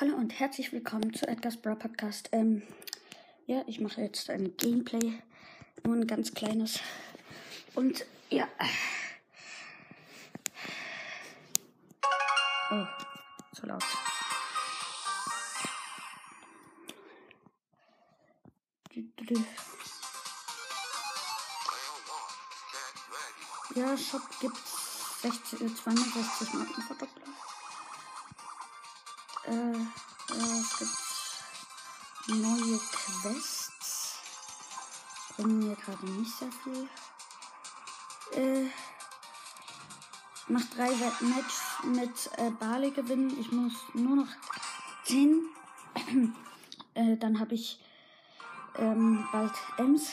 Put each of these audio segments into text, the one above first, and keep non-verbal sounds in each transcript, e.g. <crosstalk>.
Hallo und herzlich willkommen zu Edgar's Bra Podcast. Ähm, ja, ich mache jetzt ein Gameplay, nur ein ganz kleines. Und ja. Oh, so laut. Ja, Shop gibt's 60, 62 Markenverdoppler. Äh, äh, es gibt neue Quests. Bringen mir gerade nicht sehr viel. Äh, mach drei Match mit äh, Bali gewinnen. Ich muss nur noch 10. <clears throat> äh, dann habe ich ähm, bald Ems.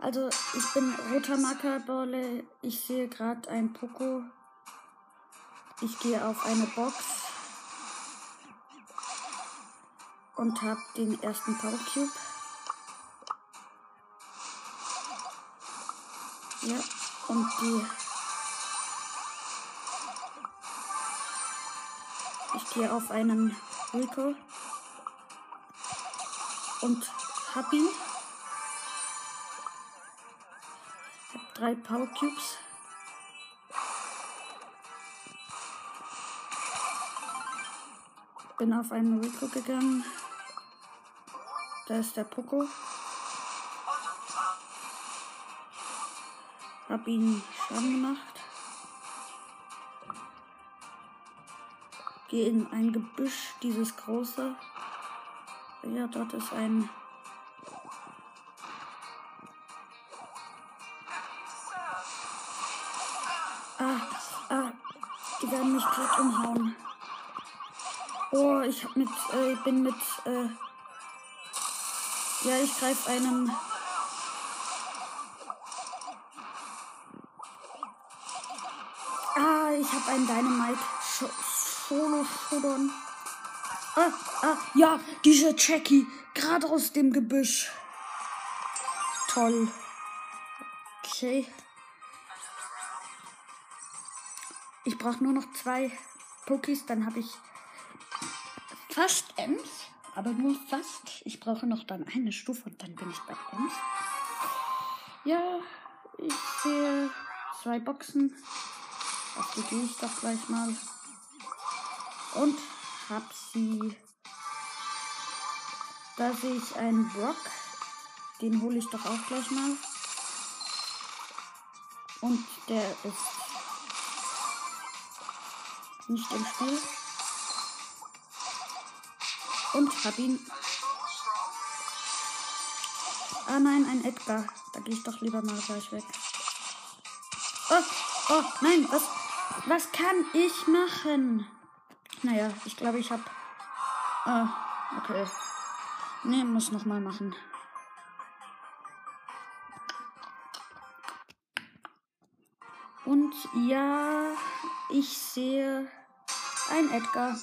Also ich bin roter Markerballe. Ich sehe gerade ein Poco. Ich gehe auf eine Box. Und habe den ersten Power Cube. Ja, und die. Ich gehe auf einen Rico und hab ihn. Hab drei Power Cubes. Bin auf einen Rico gegangen. Da ist der Poco. Hab ihn Schaden gemacht. Gehe in ein Gebüsch, dieses große. Ja, dort ist ein. Ah, ah, die werden mich gerade umhauen. Oh, ich hab mit, äh, bin mit, äh, ja, ich greife einen. Ah, ich habe einen Dynamite Solo Showdown. Ah, ah, ja, diese Jackie, gerade aus dem Gebüsch. Toll. Okay. Ich brauche nur noch zwei Pokis, dann habe ich fast Ems aber nur fast. Ich brauche noch dann eine Stufe und dann bin ich bei uns. Ja, ich sehe zwei Boxen. Auf die gehe ich doch gleich mal. Und hab sie. Da sehe ich einen Brock. Den hole ich doch auch gleich mal. Und der ist nicht im Spiel und hab ihn. Ah nein, ein Edgar. Da gehe ich doch lieber mal gleich weg. Oh, oh, nein, was, was kann ich machen? Naja, ich glaube, ich habe. Ah, okay. Nee, muss noch mal machen. Und ja, ich sehe ein Edgar.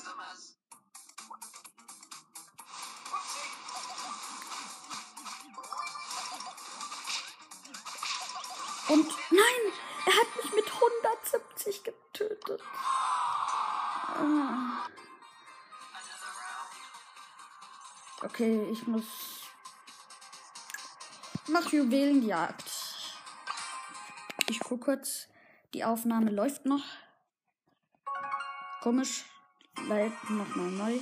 170 getötet. Okay, ich muss. Mach Juwelenjagd. Ich guck kurz. Die Aufnahme läuft noch. Komisch. Lädt nochmal neu.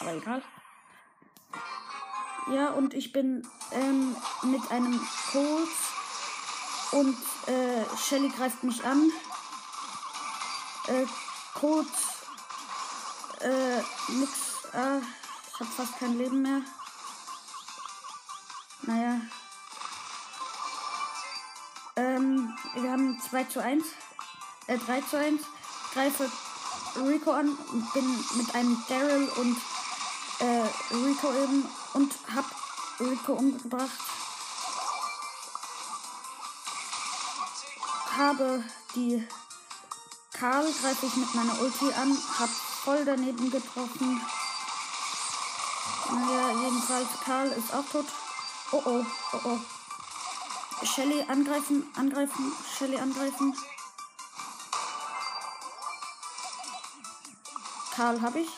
Aber egal. Ja, und ich bin ähm, mit einem Colt und äh, Shelly greift mich an. Äh, Code. Äh, nix. Äh, ich hab fast kein Leben mehr. Naja. Ähm, wir haben 2 zu 1. Äh, 3 zu 1. Greife Rico an und bin mit einem Daryl und äh, Rico eben und hab Rico umgebracht. habe die Karl, greife ich mit meiner Ulti an, hab voll daneben getroffen. Naja, jedenfalls Karl ist auch tot. Oh oh, oh oh. Shelly angreifen, angreifen, Shelly angreifen. Karl habe ich.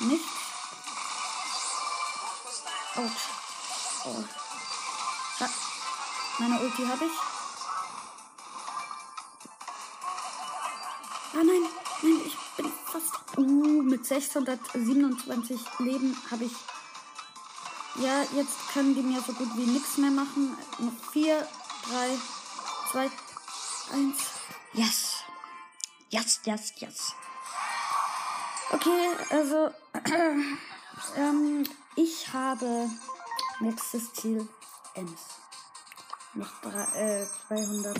Nicht. Autsch. Oh. Ha. Meine Ulti habe ich. Ah nein, nein, ich bin fast. Uh, mit 627 Leben habe ich. Ja, jetzt können die mir so gut wie nichts mehr machen. Noch 4, 3, 2, 1. Yes. Yes, yes, yes. Okay, also <clears throat> ähm, ich habe nächstes Ziel Ems. Noch drei, äh, 200.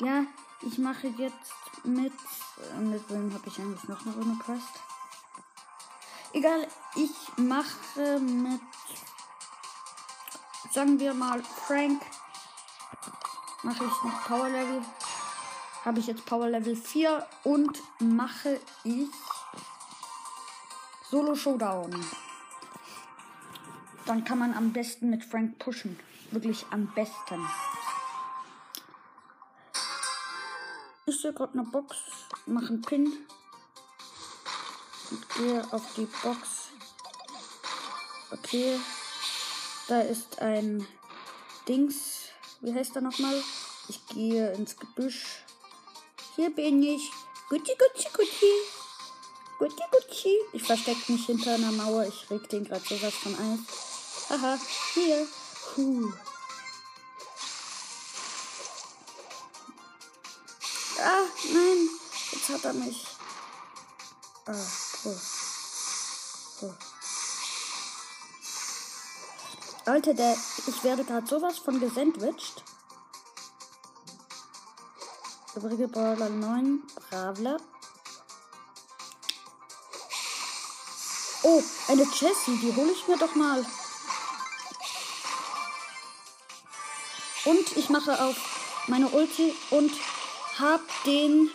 Ja, ich mache jetzt mit. Äh, mit wem habe ich eigentlich noch eine Runde Quest? Egal, ich mache mit. Sagen wir mal Frank. Mache ich noch Power Level habe ich jetzt Power Level 4 und mache ich Solo Showdown. Dann kann man am besten mit Frank pushen. Wirklich am besten. Sehe gerade eine Box, mache einen Pin und gehe auf die Box. Okay, da ist ein Dings. Wie heißt er nochmal? Ich gehe ins Gebüsch. Hier bin ich. Gucci, Gucci, Gucci. Gucci, Gucci. Ich verstecke mich hinter einer Mauer. Ich reg den gerade sowas von ein. Haha, hier. Puh. Nein. Jetzt hat er mich. Ah, puh. Puh. Alter, der, ich werde gerade sowas von gesandwiched. Übrige Brawler 9. Bravler. Oh, eine Jessie. Die hole ich mir doch mal. Und ich mache auf meine Ulti und hab den.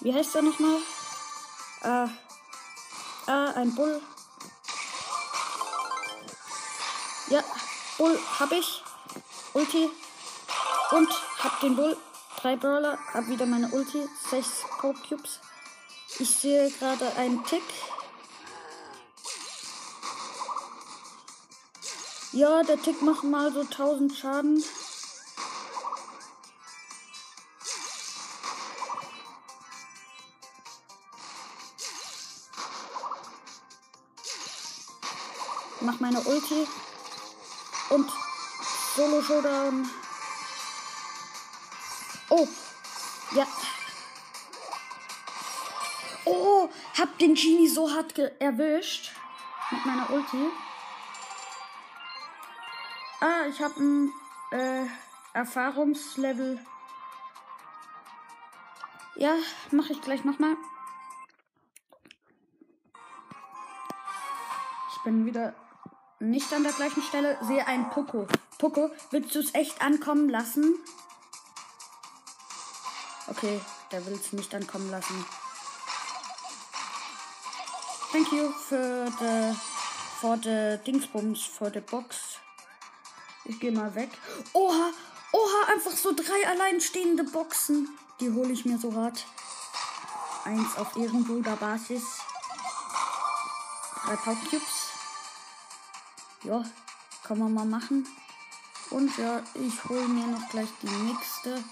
Wie heißt er nochmal? Äh. Äh, ein Bull. Ja, Bull hab ich. Ulti. Und hab den Bull drei Brawler, hab wieder meine Ulti, sechs Power Cubes. Ich sehe gerade einen Tick. Ja, der Tick macht mal so 1000 Schaden. Meine Ulti und Solo Showdown. Oh. Ja. Oh, hab den Genie so hart erwischt. Mit meiner Ulti. Ah, ich hab ein äh, Erfahrungslevel. Ja, mache ich gleich nochmal. Ich bin wieder nicht an der gleichen Stelle. Sehe einen Poco. Poco, willst du es echt ankommen lassen? Okay, der will es nicht ankommen lassen. Thank you für the, for the Dingsbums, for the Box. Ich gehe mal weg. Oha, oha, einfach so drei alleinstehende Boxen. Die hole ich mir so hart. Eins auf Ehrenbruder Basis. Drei Power Cubes. Ja, kann man mal machen. Und ja, ich hole mir noch gleich die nächste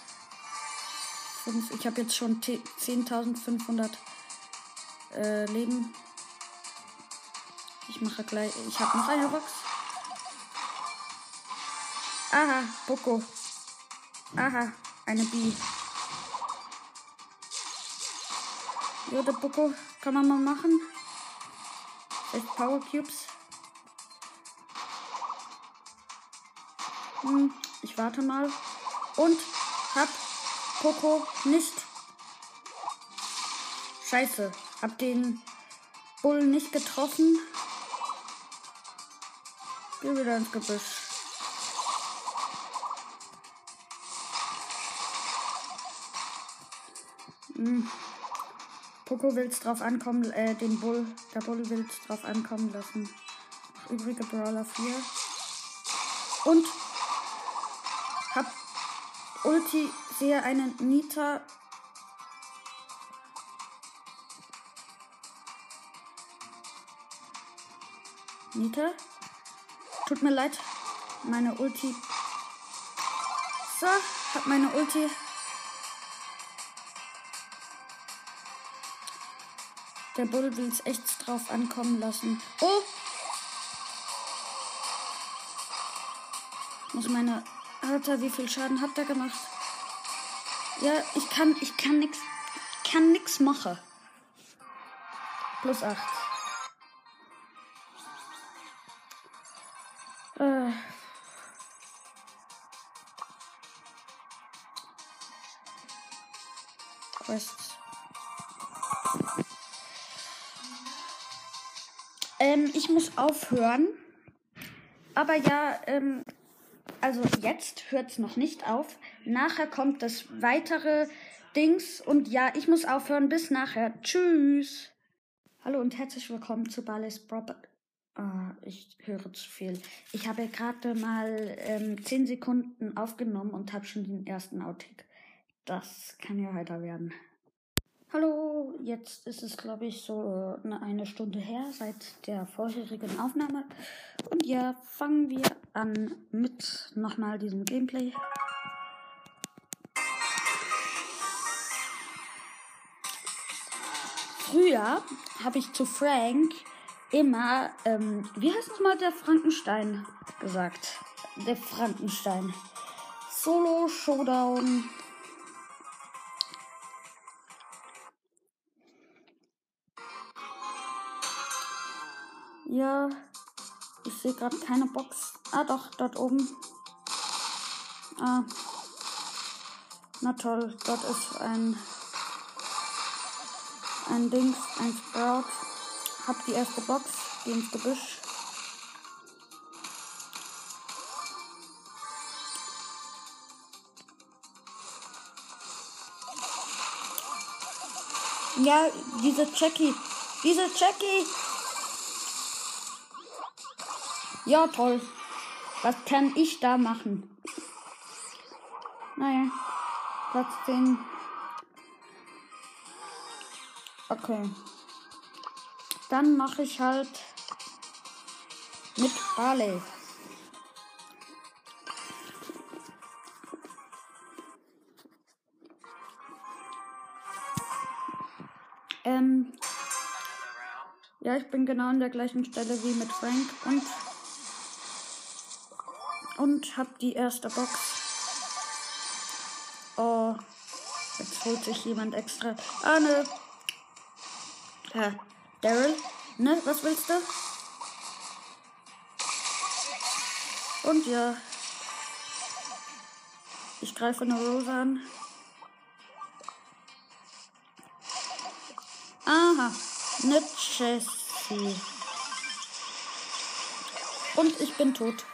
ich habe jetzt schon 10.500 äh, Leben. Ich mache gleich. Ich habe noch eine Box. Aha, Poco. Aha, eine B. Ja, der Poco kann man mal machen. Sechs Power Cubes. Hm, ich warte mal. Und hab Poco nicht. Scheiße. Hab den Bull nicht getroffen. Geh wieder ins Gebüsch. Hm. Poco will's drauf ankommen, äh, den Bull, der Bull will's drauf ankommen lassen. Übrige Brawler 4. Und Ulti sehe einen Nita. Nita. Tut mir leid. Meine Ulti. So, hab meine Ulti. Der Bull will es echt drauf ankommen lassen. Oh! Muss meine. Alter, wie viel Schaden hat er gemacht? Ja, ich kann, ich kann nix, kann nix machen. Plus 8. Äh. Ähm, ich muss aufhören. Aber ja, ähm, also jetzt hört es noch nicht auf. Nachher kommt das weitere Dings. Und ja, ich muss aufhören. Bis nachher. Tschüss. Hallo und herzlich willkommen zu Ballis Proper. Ah, ich höre zu viel. Ich habe gerade mal ähm, 10 Sekunden aufgenommen und habe schon den ersten Outtake. Das kann ja heiter werden. Hallo, jetzt ist es, glaube ich, so äh, eine Stunde her seit der vorherigen Aufnahme. Und ja, fangen wir an mit nochmal diesem Gameplay. Früher habe ich zu Frank immer, ähm, wie heißt nochmal der Frankenstein gesagt? Der Frankenstein. Solo Showdown Ja, ich sehe gerade keine Box. Ah, doch, dort oben. Ah. Na toll, dort ist ein ein Dings, ein Sprout. Hab die erste Box, geh ins Gebüsch. Ja, diese Jackie. Diese Jackie. Ja, toll. Was kann ich da machen? Naja, Platz 10. Okay. Dann mache ich halt mit Barley. Ähm, ja, ich bin genau an der gleichen Stelle wie mit Frank und und hab die erste Box. Oh, jetzt holt sich jemand extra. Ah, ne. Ja, Daryl, ne, was willst du? Und ja. Ich greife eine Rose an. Aha, ne Jessie. Und ich bin tot.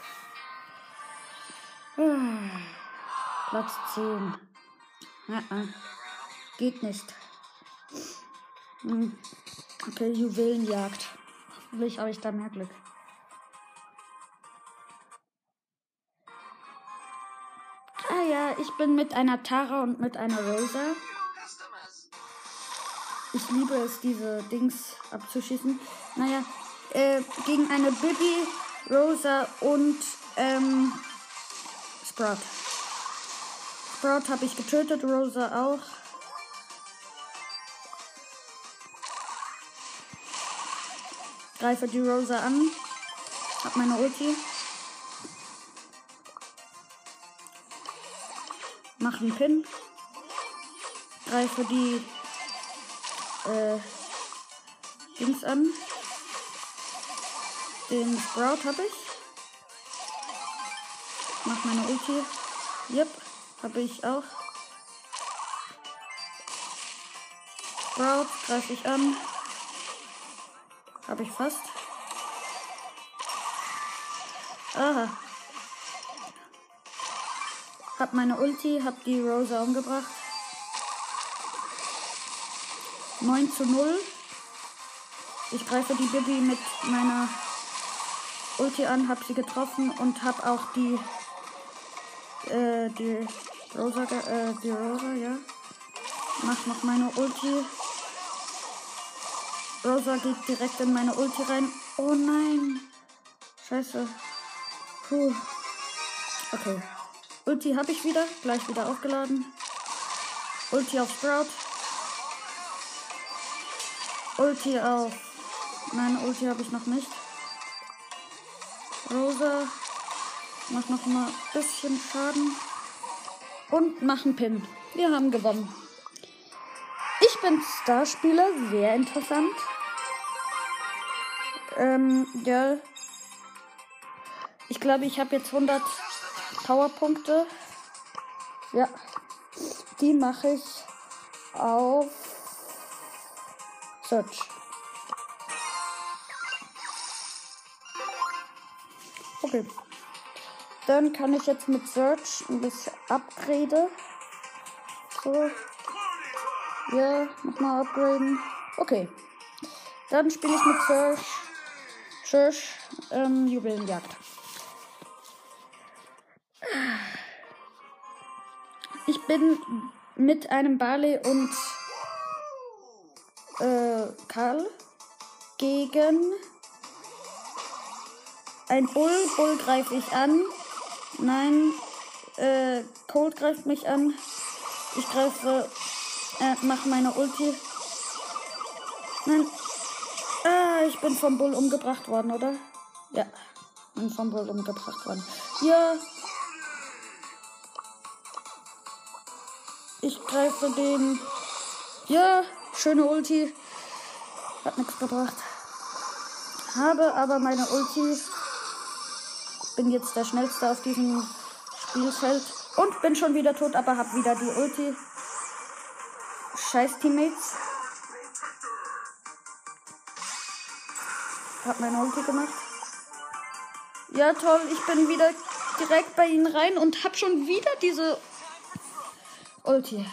Platz 10. Ja, geht nicht. Hm. Okay, Juwelenjagd. Hoffentlich habe ich da mehr Glück. Ah ja, ich bin mit einer Tara und mit einer Rosa. Ich liebe es, diese Dings abzuschießen. Naja, äh, gegen eine Bibi, Rosa und ähm, Sprout. Sprout habe ich getötet, Rosa auch. Greife die Rosa an. Hab meine Ulti. Mach einen Pin. Greife die äh, Dings an. Den Sprout habe ich. Mach meine Ulti. Yep, habe ich auch. Sprout greife ich an. Habe ich fast. Aha. Hab meine Ulti, hab die Rosa umgebracht. 9 zu 0. Ich greife die Bibi mit meiner Ulti an, hab sie getroffen und hab auch die die Rosa, äh, die Rosa, ja. Mach noch meine Ulti. Rosa geht direkt in meine Ulti rein. Oh nein. Scheiße. Puh. Okay. Ulti habe ich wieder. Gleich wieder aufgeladen. Ulti auf Sprout. Ulti auf. Nein, Ulti habe ich noch nicht. Rosa macht noch mal ein bisschen Schaden. Und machen Pin. Wir haben gewonnen. Ich bin Starspieler, sehr interessant. Ähm, ja. Ich glaube, ich habe jetzt 100 Powerpunkte. Ja. Die mache ich auf Search. Okay. Dann kann ich jetzt mit Search ein bisschen upgrade. So. Ja, nochmal upgraden. Okay. Dann spiele ich mit Search. Search ähm, Juwelenjagd. Ich bin mit einem Barley und äh, Karl gegen ein Bull. Bull greife ich an. Nein, äh, Cold greift mich an. Ich greife, äh, mache meine Ulti. Nein. Ah, ich bin vom Bull umgebracht worden, oder? Ja, bin vom Bull umgebracht worden. Ja. Ich greife den. Ja, schöne Ulti. Hat nichts gebracht. Habe aber meine Ulti bin jetzt der schnellste auf diesem Spielfeld. Und bin schon wieder tot, aber hab wieder die Ulti. Scheiß Teammates. Hab meine Ulti gemacht. Ja, toll. Ich bin wieder direkt bei ihnen rein und hab schon wieder diese Ulti.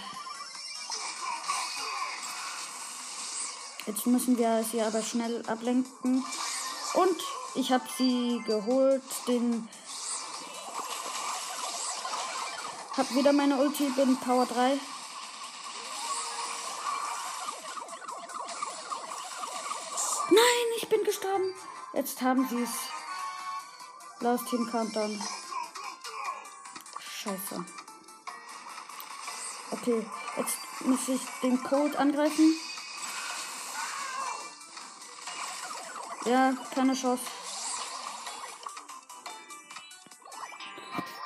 Jetzt müssen wir sie aber schnell ablenken. Und ich habe sie geholt. Den. Hab wieder meine Ulti, bin Power 3. Nein, ich bin gestorben. Jetzt haben sie es. Last Team Countdown. Scheiße. Okay, jetzt muss ich den Code angreifen. Ja, keine Chance.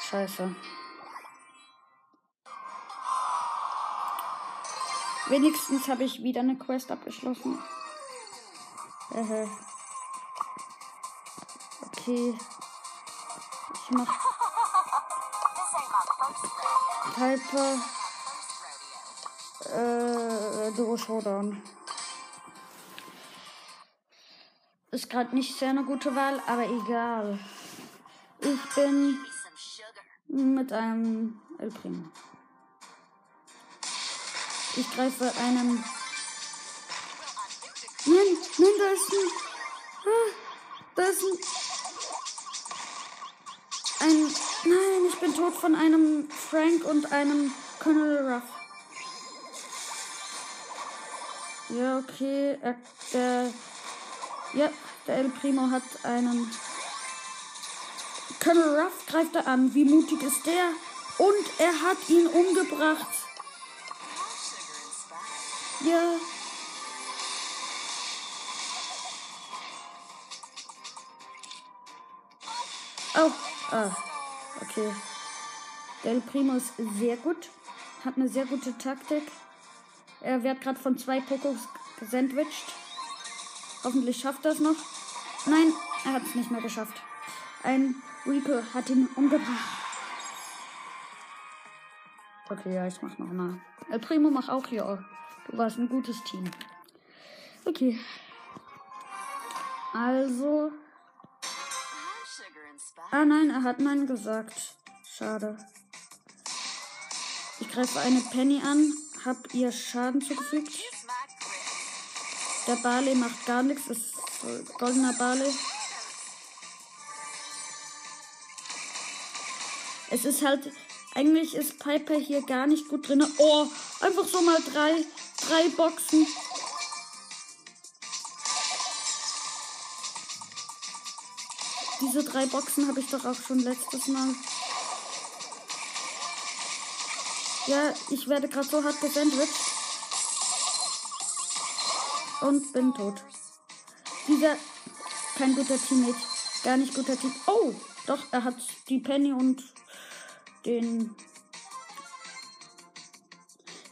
Scheiße. Wenigstens habe ich wieder eine Quest abgeschlossen. Äh, okay. Ich mach Hyper äh, Duo Showdown. Ist gerade nicht sehr eine gute Wahl, aber egal. Ich bin mit einem El Primo. Ich greife einen. Nein, nein, da ist ein. Ah, da ist ein. Ein. Nein, ich bin tot von einem Frank und einem Colonel Ruff. Ja, okay. Er, der. Ja, der El Primo hat einen Colonel Ruff greift er an. Wie mutig ist der? Und er hat ihn umgebracht. Ja. Oh. Ah. Okay. Del Primo ist sehr gut. Hat eine sehr gute Taktik. Er wird gerade von zwei Pokos gesandwiched. Hoffentlich schafft er es noch. Nein, er hat es nicht mehr geschafft. Ein Rico hat ihn umgebracht. Okay, ja, ich mach noch mal. El Primo mach auch hier. Du warst ein gutes Team. Okay. Also. Ah nein, er hat nein gesagt. Schade. Ich greife eine Penny an, hab ihr Schaden zugefügt. Der Barley macht gar nichts, ist goldener Barley. Es ist halt, eigentlich ist Piper hier gar nicht gut drin. Oh, einfach so mal drei, drei Boxen. Diese drei Boxen habe ich doch auch schon letztes Mal. Ja, ich werde gerade so hart gesandwiched. Und bin tot. Dieser kein guter Teammate. Gar nicht guter Team. Oh, doch, er hat die Penny und den.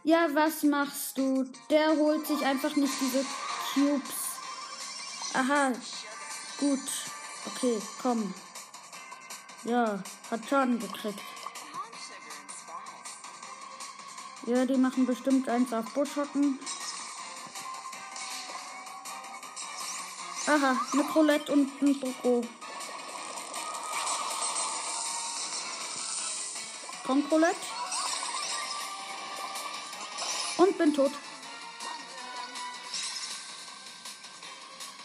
Ja, was machst du? Der holt sich einfach nicht diese Cubes. Aha. Gut. Okay, komm. Ja, hat Schaden gekriegt. Ja, die machen bestimmt eins auf. Aha, eine Colette und ein Boko. Komm, Colette. Und bin tot.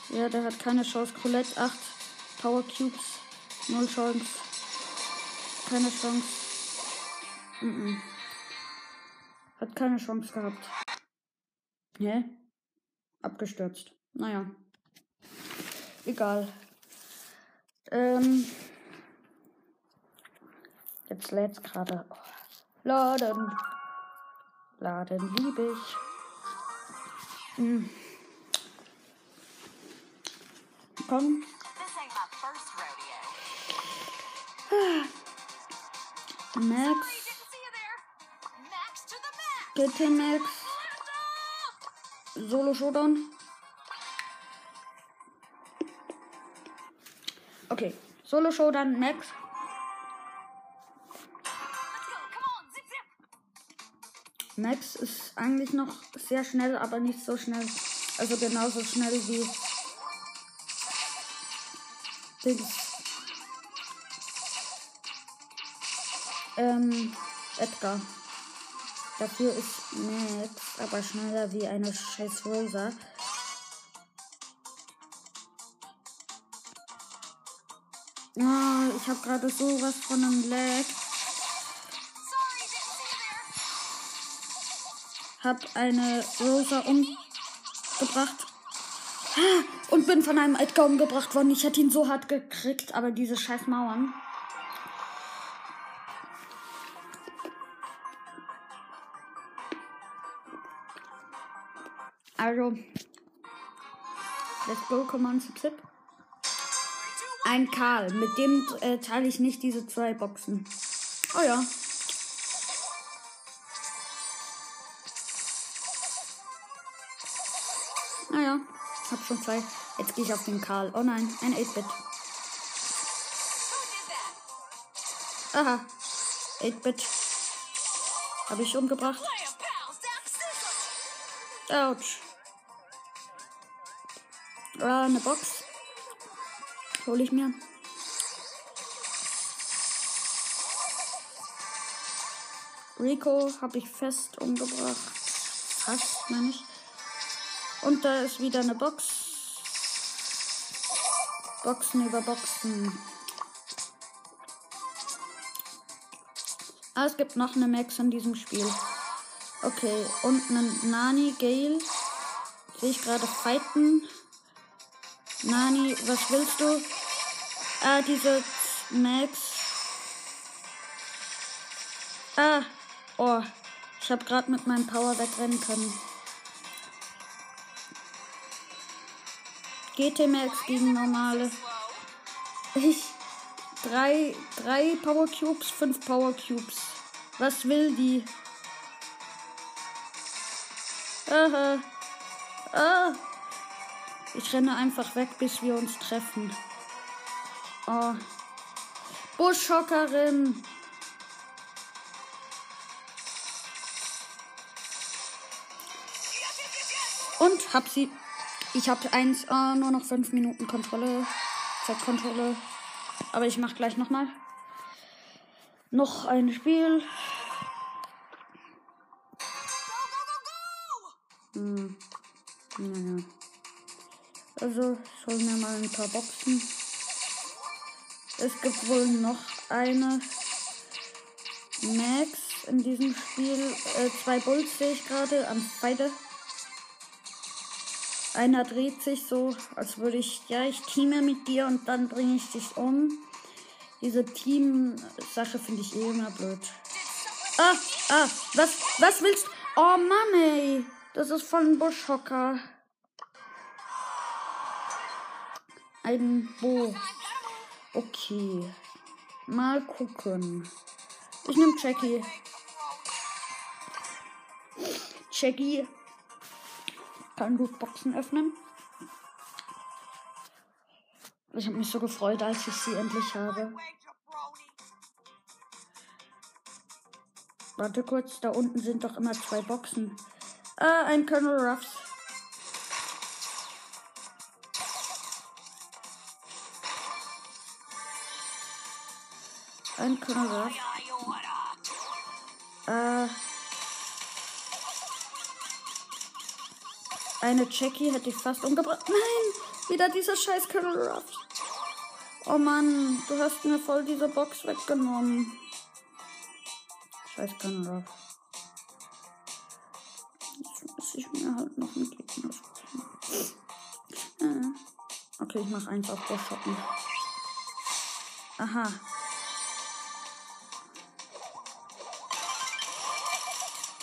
Ja, der hat keine Chance. Colette 8 Power Cubes. Null Chance. Keine Chance. Mm -mm. Hat keine Chance gehabt. Hä? Abgestürzt. Naja. Egal. Ähm. Jetzt lädt's gerade. Oh. Laden. Laden liebe ich. Hm. Komm. Max. GT Max. Solo Showdown. Okay. Solo Showdown Max. Max ist eigentlich noch sehr schnell, aber nicht so schnell. Also genauso schnell wie Dings. Ähm, Edgar. Dafür ist Max aber schneller wie eine scheiß Rosa. Oh, ich habe gerade sowas von einem Lag. Hab eine Rosa umgebracht. Und bin von einem Edgar umgebracht worden. Ich hätte ihn so hart gekriegt, aber diese scheiß Mauern. Also, let's go, Command Zip. Ein Karl, mit dem äh, teile ich nicht diese zwei Boxen. Oh ja. Schon zwei. Jetzt gehe ich auf den Karl. Oh nein, ein 8-Bit. Aha. 8-Bit. Habe ich umgebracht. Autsch. Ah, eine Box. Hole ich mir. Rico habe ich fest umgebracht. Fast, meine ich. Und da ist wieder eine Box. Boxen über Boxen. Ah, es gibt noch eine Max in diesem Spiel. Okay, und einen Nani Gale. Sehe ich gerade fighten. Nani, was willst du? Ah, diese Max. Ah, oh. Ich habe gerade mit meinem Power wegrennen können. GT Max gegen normale. Ich. Drei, drei Power Cubes, fünf Power Cubes. Was will die? Aha. Ah. Ich renne einfach weg, bis wir uns treffen. Oh. Buschhockerin. Und hab sie. Ich habe eins, äh, nur noch fünf Minuten Kontrolle. Zeitkontrolle. Aber ich mach gleich nochmal. Noch ein Spiel. Hm. Naja. Also, ich hol mir mal ein paar Boxen. Es gibt wohl noch eine Max in diesem Spiel. Äh, zwei Bulls sehe ich gerade. Am beide. Einer dreht sich so, als würde ich, ja, ich teame mit dir und dann bringe ich dich um. Diese Team-Sache finde ich eh immer blöd. Ah, ah, was, was willst du? Oh Mann, ey. Das ist von Buschhocker. Ein Bo. Okay. Mal gucken. Ich nehme Jackie. Jackie kann Lootboxen öffnen. Ich habe mich so gefreut, als ich sie endlich habe. Warte kurz, da unten sind doch immer zwei Boxen. Ah, ein Colonel Ruffs. Ein Colonel Ruffs. Äh, eine Jackie hätte ich fast umgebracht. Nein, wieder dieser scheiß Colonel Ruffs. Oh Mann, du hast mir voll diese Box weggenommen. Scheiß Colonel Ruffs. Jetzt muss ich mir halt noch einen Gegner suchen. Äh. Okay, ich mach eins auf Shoppen. Aha.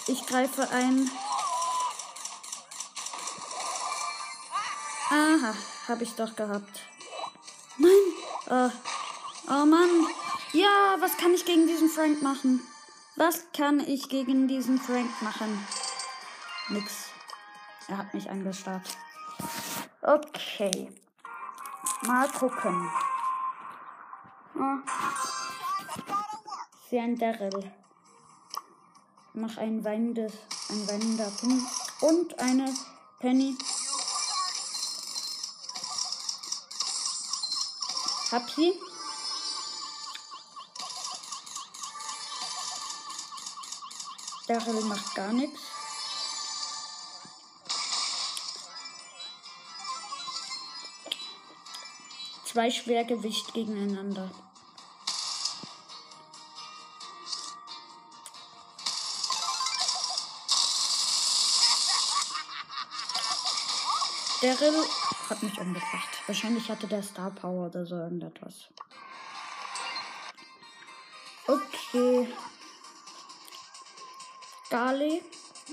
Ich greife ein. Aha, habe ich doch gehabt. Nein. Oh. oh Mann. Ja, was kann ich gegen diesen Frank machen? Was kann ich gegen diesen Frank machen? Nix. Er hat mich angestarrt. Okay. Mal gucken. Oh. Für ein Daryl. Mach ein weinendes, ein weinender Penny und eine Penny. Sie. Daryl macht gar nichts. Zwei Schwergewicht gegeneinander. Daryl hat mich umgebracht. Wahrscheinlich hatte der Star Power oder so irgendetwas. Okay. Gale.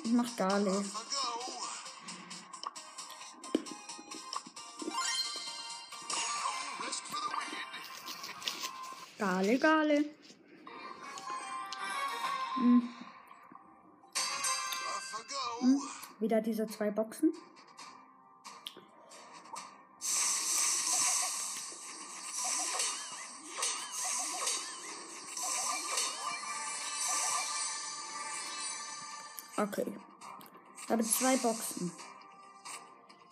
Ich mach Gale. Gale, Gale. Hm. Hm. Wieder diese zwei Boxen. Okay. Ich habe zwei Boxen.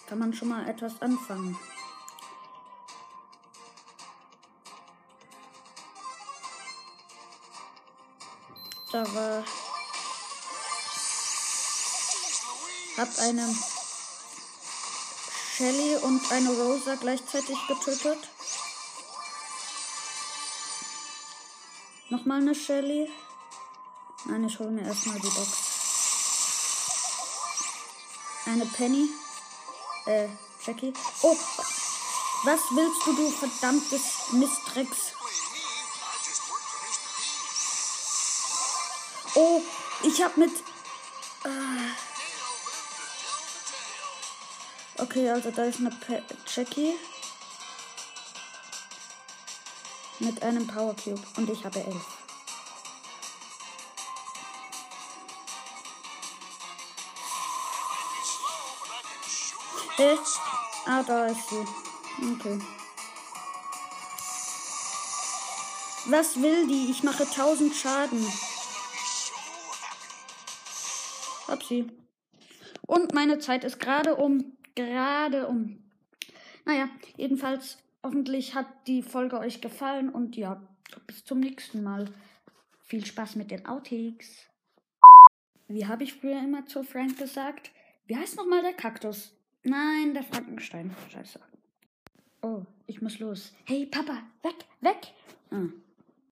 Kann man schon mal etwas anfangen. Da war. Hab eine Shelly und eine Rosa gleichzeitig getötet. Nochmal eine Shelly. Nein, ich hole mir erstmal die Box. Eine Penny. Äh, Jackie. Oh, was willst du, du verdammtes Mistrex? Oh, ich hab mit. Äh, okay, also da ist eine Pe Jackie. Mit einem Power Cube. Und ich habe elf. Äh, ah, da ist sie. Okay. Was will die? Ich mache 1000 Schaden. Hab sie. Und meine Zeit ist gerade um. Gerade um. Naja, jedenfalls, hoffentlich hat die Folge euch gefallen und ja, bis zum nächsten Mal. Viel Spaß mit den Outtakes. Wie habe ich früher immer zu Frank gesagt? Wie heißt nochmal der Kaktus? Nein, der Frankenstein. Scheiße. Oh, ich muss los. Hey, Papa, weg, weg. Ah.